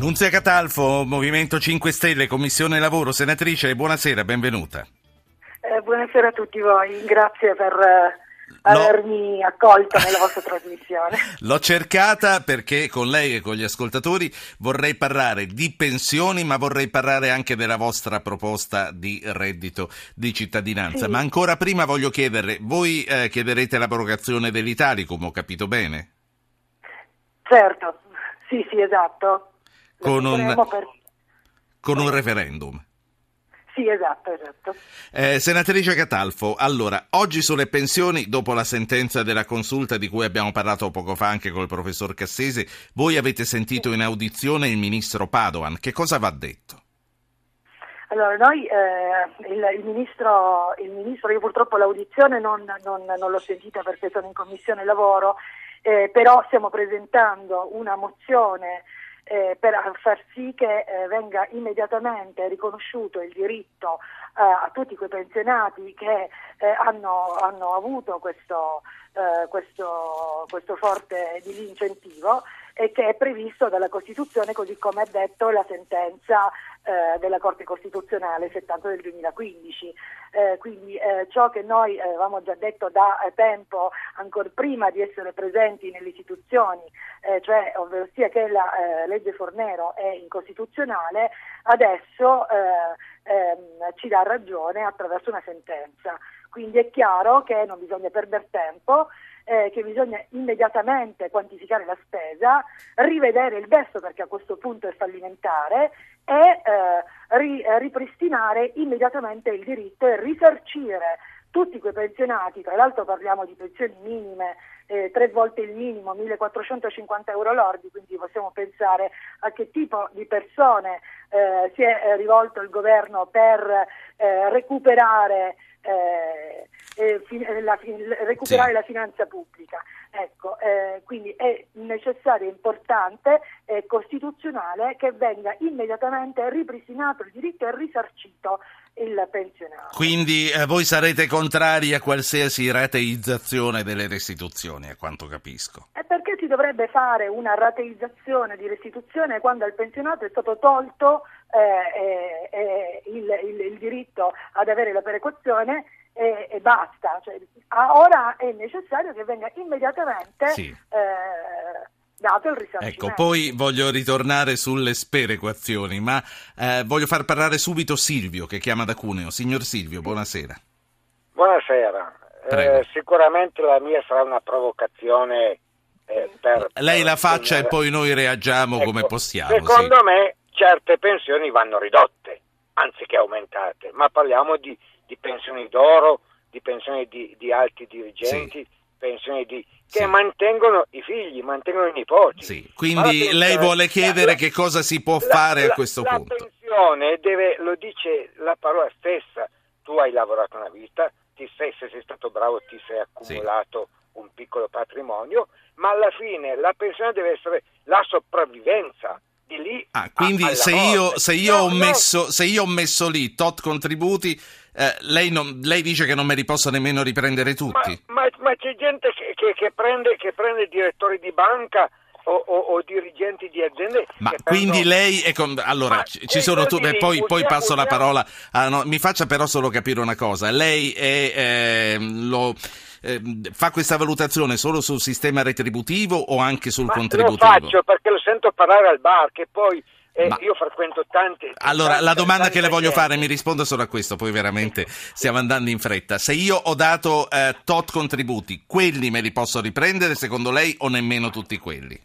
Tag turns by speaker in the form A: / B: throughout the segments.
A: Nunzia Catalfo, Movimento 5 Stelle, Commissione Lavoro, senatrice, buonasera, benvenuta.
B: Eh, buonasera a tutti voi, grazie per eh, avermi accolto nella vostra trasmissione.
A: L'ho cercata perché con lei e con gli ascoltatori vorrei parlare di pensioni, ma vorrei parlare anche della vostra proposta di reddito di cittadinanza.
B: Sì.
A: Ma ancora prima voglio chiederle, voi eh, chiederete l'abrogazione dell'Italicum, ho capito bene?
B: Certo, sì, sì, esatto.
A: Con un-
B: per-
A: Con un referendum.
B: Sì, esatto, esatto.
A: Eh, senatrice Catalfo, allora, oggi sulle pensioni, dopo la sentenza della consulta di cui abbiamo parlato poco fa anche col professor Cassese, voi avete sentito in audizione il ministro Padoan. Che cosa va detto?
B: Allora, noi, eh, il, il ministro, il ministro, io purtroppo l'audizione non, non- non l'ho sentita perché sono in commissione lavoro, eh, però stiamo presentando una mozione eh, per far sì che eh, venga immediatamente riconosciuto il diritto eh, a tutti quei pensionati che eh, hanno, hanno avuto questo, eh, questo, questo forte disincentivo e che è previsto dalla Costituzione così come ha detto la sentenza eh, della Corte Costituzionale 70 del 2015. Eh, quindi eh, ciò che noi eh, avevamo già detto da eh, tempo, ancora prima di essere presenti nelle istituzioni, eh, cioè ovvero sia che la legge Fornero è incostituzionale, adesso eh, ehm, ci dà ragione attraverso una sentenza. Quindi è chiaro che non bisogna perdere tempo, eh, che bisogna immediatamente quantificare la spesa, rivedere il DEF perché a questo punto è fallimentare e eh, ri- eh, ripristinare immediatamente il diritto e risarcire tutti quei pensionati, tra l'altro parliamo di pensioni minime, eh, tre volte il minimo, 1450 euro lordi, quindi possiamo pensare a che tipo di persone eh, si è eh, rivolto il governo per eh, recuperare, eh, eh, fi- eh, la, fi- recuperare
A: Sì.
B: la finanza pubblica. Ecco, eh, quindi è necessario, importante e costituzionale che venga immediatamente ripristinato il diritto e risarcito il pensionato.
A: Quindi eh, voi sarete contrari a qualsiasi rateizzazione delle restituzioni, a quanto capisco.
B: E perché si dovrebbe fare una rateizzazione di restituzione quando al pensionato è stato tolto eh, eh, eh, il, il- il diritto ad avere la perequazione e, e basta? Cioè, ora è necessario che venga immediatamente
A: Sì.
B: eh, dato il risarcimento.
A: Ecco, poi voglio ritornare sulle sperequazioni, ma eh, voglio far parlare subito Silvio, che chiama da Cuneo. Signor Silvio, buonasera.
C: Buonasera. Eh, sicuramente la mia sarà una provocazione eh, per...
A: Lei la
C: per
A: faccia e
C: segnalare-
A: poi noi reagiamo
C: Ecco,
A: come possiamo.
C: Secondo
A: sì.
C: me certe pensioni vanno ridotte, anziché aumentate, ma parliamo di, di pensioni d'oro, di pensioni di, di alti dirigenti, pensioni di, che
A: Sì.
C: mantengono i figli, mantengono i nipoti.
A: Sì,
C: la
A: Quindi
C: pensione-
A: lei vuole chiedere
C: la-
A: che cosa si può
C: la-
A: fare a
C: la-
A: questo
C: la
A: punto.
C: pensione deve, lo dice la parola stessa, tu hai lavorato una vita, ti sei, se sei stato bravo ti sei accumulato un piccolo patrimonio, ma alla fine la pensione deve essere la sopravvivenza. Di lì
A: Ah,
C: a-
A: quindi
C: alla
A: se io, se io
C: No,
A: ho
C: no,
A: messo, se io ho messo lì tot contributi, eh, lei, non- lei dice che non me li posso nemmeno riprendere
C: ma,
A: tutti?
C: ma- ma c'è gente che, che- che prende, che prende direttori di banca o, o- o dirigenti di aziende.
A: Ma quindi
C: prendono-
A: lei è con... allora
C: Ma
A: ci
C: eh,
A: sono tu... beh, poi, poi
C: usiamo-
A: passo la parola a- no, mi faccia però solo capire una cosa lei è, ehm, lo, ehm, fa questa valutazione solo sul sistema retributivo o anche sul
C: Ma lo
A: contributivo?
C: faccio perché lo sento parlare al bar, che poi eh,
A: Ma-
C: io frequento tante.
A: Allora,
C: tante-
A: la domanda che le voglio
C: gente.
A: fare, mi risponda solo a questo, poi veramente stiamo andando in fretta. Se io ho dato eh, tot contributi, quelli me li posso riprendere secondo lei o nemmeno tutti quelli?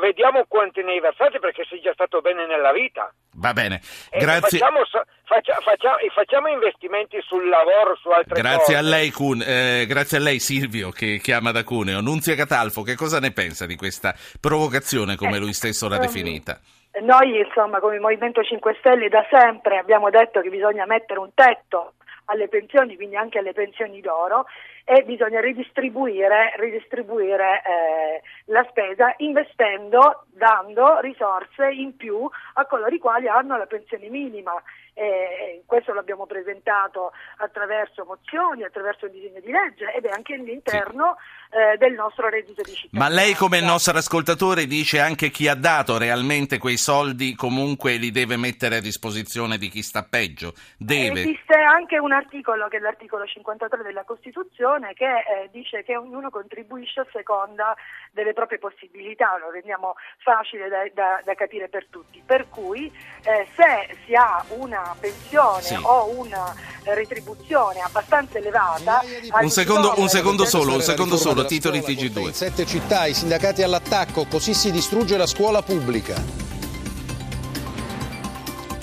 C: Vedia- vediamo quanti ne hai versati perché sei già stato bene nella vita.
A: Va bene,
C: E
A: grazie.
C: Facciamo, faccia- faccia- e facciamo investimenti sul lavoro, su altre
A: Grazie
C: cose.
A: a lei, Cun- eh, grazie a lei Silvio che chiama da Cuneo. Nunzia Catalfo, che cosa ne pensa di questa provocazione come lui stesso l'ha
B: ehm,
A: definita?
B: Noi, insomma, come Movimento 5 Stelle da sempre abbiamo detto che bisogna mettere un tetto alle pensioni, quindi anche alle pensioni d'oro, e bisogna ridistribuire, ridistribuire eh, la spesa investendo, dando risorse in più a coloro i quali hanno la pensione minima. Eh, questo l'abbiamo presentato attraverso mozioni, attraverso il disegno di legge ed è anche all'interno sì. Eh, del nostro reddito di cittadinanza.
A: Ma lei come il nostro ascoltatore dice anche chi ha dato realmente quei soldi comunque li deve mettere a disposizione di chi sta peggio? Deve.
B: Esiste anche un articolo che è l'articolo 53 della Costituzione che eh, dice che ognuno contribuisce a seconda delle proprie possibilità, lo rendiamo facile da, da, da capire per tutti. Per cui eh, se si ha una pensione sì. o una retribuzione abbastanza elevata.
A: Un secondo, un secondo solo, un secondo solo, titoli TG2.
D: In sette città i sindacati all'attacco, così si distrugge la scuola pubblica.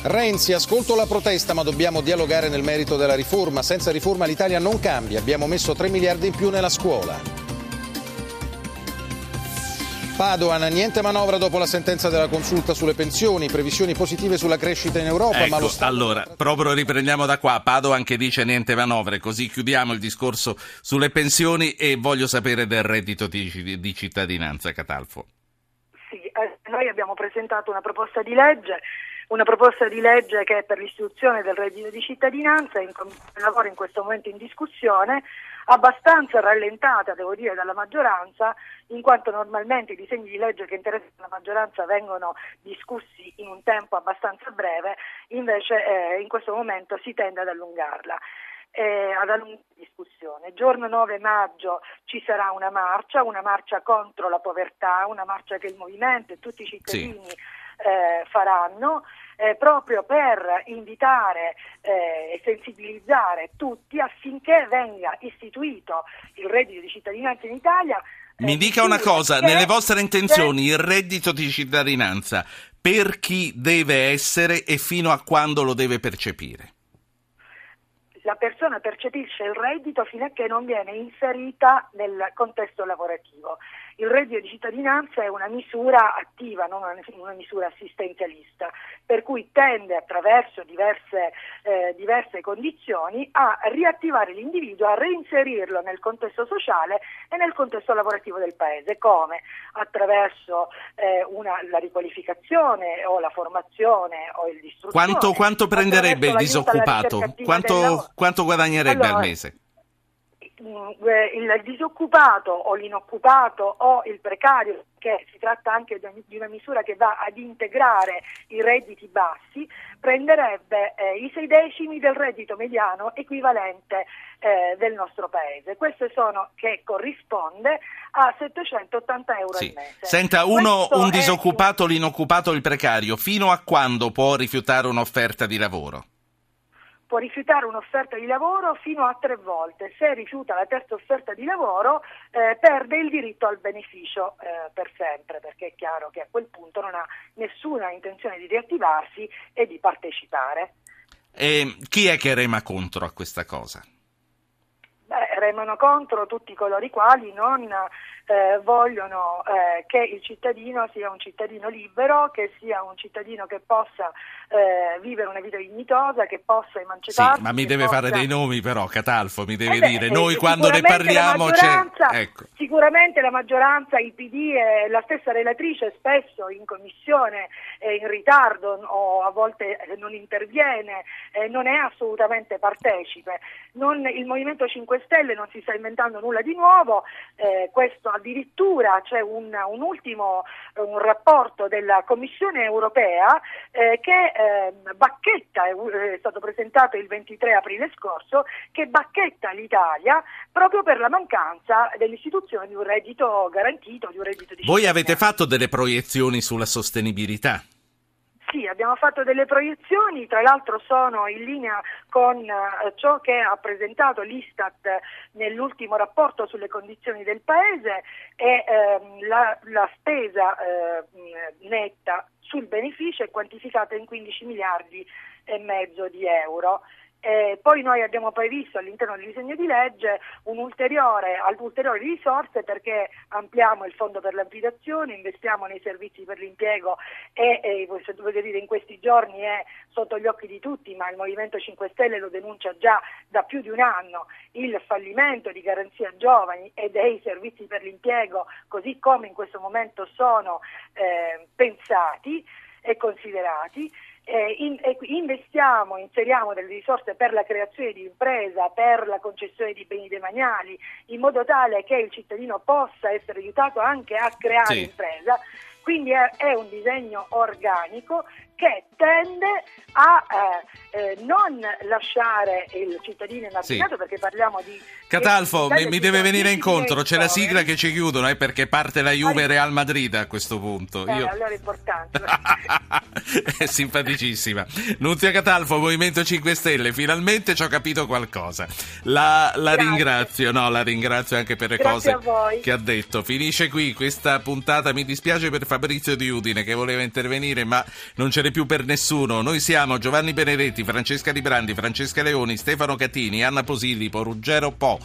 D: Renzi, ascolto la protesta, ma dobbiamo dialogare nel merito della riforma. Senza riforma l'Italia non cambia. Abbiamo messo 3 miliardi in più nella scuola. Padoan, niente manovra dopo la sentenza della consulta sulle pensioni, previsioni positive sulla crescita in Europa.
A: Ecco,
D: ma lo
A: Stato... allora, proprio riprendiamo da qua. Padoan che dice niente manovre, così chiudiamo il discorso sulle pensioni e voglio sapere del reddito di, di cittadinanza, Catalfo.
B: Sì, eh, noi abbiamo presentato una proposta di legge una proposta di legge che è per l'istituzione del reddito di cittadinanza, in lavoro in questo momento in discussione, abbastanza rallentata, devo dire, dalla maggioranza, in quanto normalmente i disegni di legge che interessano la maggioranza vengono discussi in un tempo abbastanza breve, invece eh, in questo momento si tende ad allungarla. Eh, ad allungare la discussione. Giorno 9 maggio ci sarà una marcia, una marcia contro la povertà, una marcia che il movimento e tutti i cittadini sì. Eh, faranno eh, proprio per invitare eh, e sensibilizzare tutti affinché venga istituito il reddito di cittadinanza in Italia.
A: Mi eh, dica una cosa, nelle vostre intenzioni il reddito di cittadinanza per chi deve essere e fino a quando lo deve percepire?
B: la persona percepisce il reddito fino a che non viene inserita nel contesto lavorativo il reddito di cittadinanza è una misura attiva, non una, una misura assistenzialista, per cui tende attraverso diverse, eh, diverse, condizioni a riattivare l'individuo, a reinserirlo nel contesto sociale e nel contesto lavorativo del Paese. Come? Attraverso eh, una, la riqualificazione o la formazione o il distruzione.
A: Quanto, quanto prenderebbe il disoccupato? Quanto, quanto guadagnerebbe allora, al mese?
B: Il disoccupato o l'inoccupato o il precario, che si tratta anche di una misura che va ad integrare i redditi bassi, prenderebbe eh, i sei decimi del reddito mediano equivalente eh, del nostro paese. Questo sono che corrisponde a 780 euro
A: sì.
B: al mese.
A: Senta, uno, un disoccupato, è... l'inoccupato, il precario, fino a quando può rifiutare un'offerta di lavoro?
B: Può rifiutare un'offerta di lavoro fino a tre volte. Se rifiuta la terza offerta di lavoro eh, perde il diritto al beneficio eh, per sempre, perché è chiaro che a quel punto non ha nessuna intenzione di riattivarsi e di partecipare.
A: E chi è che rema contro a questa cosa?
B: Beh, remano contro tutti coloro i quali non eh, vogliono eh, che il cittadino sia un cittadino libero, che sia un cittadino che possa eh, vivere una vita dignitosa, che possa emanciparsi.
A: Sì, ma mi deve
B: possa...
A: fare dei nomi però, Catalfo, mi deve eh dire. Noi quando ne parliamo c'è... Ecco.
B: Sicuramente la maggioranza, il PD e la stessa relatrice spesso in commissione è in ritardo o a volte non interviene, eh, non è assolutamente partecipe. Non, il Movimento 5 Stelle non si sta inventando nulla di nuovo, eh, questo addirittura c'è un, un ultimo un rapporto della Commissione europea eh, che eh, bacchetta, è stato presentato il 23 aprile scorso, che bacchetta l'Italia proprio per la mancanza dell'istituzione di un reddito garantito, di un reddito di
A: Voi avete fatto delle proiezioni sulla sostenibilità?
B: Abbiamo fatto delle proiezioni, tra l'altro sono in linea con uh, ciò che ha presentato l'Istat nell'ultimo rapporto sulle condizioni del Paese e ehm, la, la, spesa eh, netta sul beneficio è quantificata in 15 miliardi e mezzo di euro Eh, poi noi abbiamo previsto all'interno del disegno di legge un'ulteriore, ulteriori risorse perché ampliamo il fondo per l'abitazione, investiamo nei servizi per l'impiego e, e voglio dire in questi giorni è sotto gli occhi di tutti, ma il Movimento 5 Stelle lo denuncia già da più di un anno, il fallimento di Garanzia Giovani e dei servizi per l'impiego così come in questo momento sono eh, pensati e considerati eh, in, eh, investiamo, inseriamo delle risorse per la creazione di impresa, per la concessione di beni demaniali, in modo tale che il cittadino possa essere aiutato anche a creare sì. impresa. Quindi è, è un disegno organico che tende a eh, eh, non lasciare il cittadino inaffinato sì. perché parliamo di...
A: Catalfo, mi, mi deve venire incontro, c'è la sigla che ci chiudono eh, perché parte la Juve Real Madrid a questo punto.
B: Eh, Io... Allora è importante.
A: è simpaticissima. Nunzia Catalfo, Movimento 5 Stelle, finalmente ci ho capito qualcosa. La, la ringrazio, no, la ringrazio anche per le
B: Grazie
A: cose che ha detto. Finisce qui questa puntata, mi dispiace per Fabrizio Di Udine che voleva intervenire ma non ce ne più per nessuno. Noi siamo Giovanni Benedetti, Francesca Librandi, Francesca Leoni, Stefano Catini, Anna Posillipo, Ruggero Po,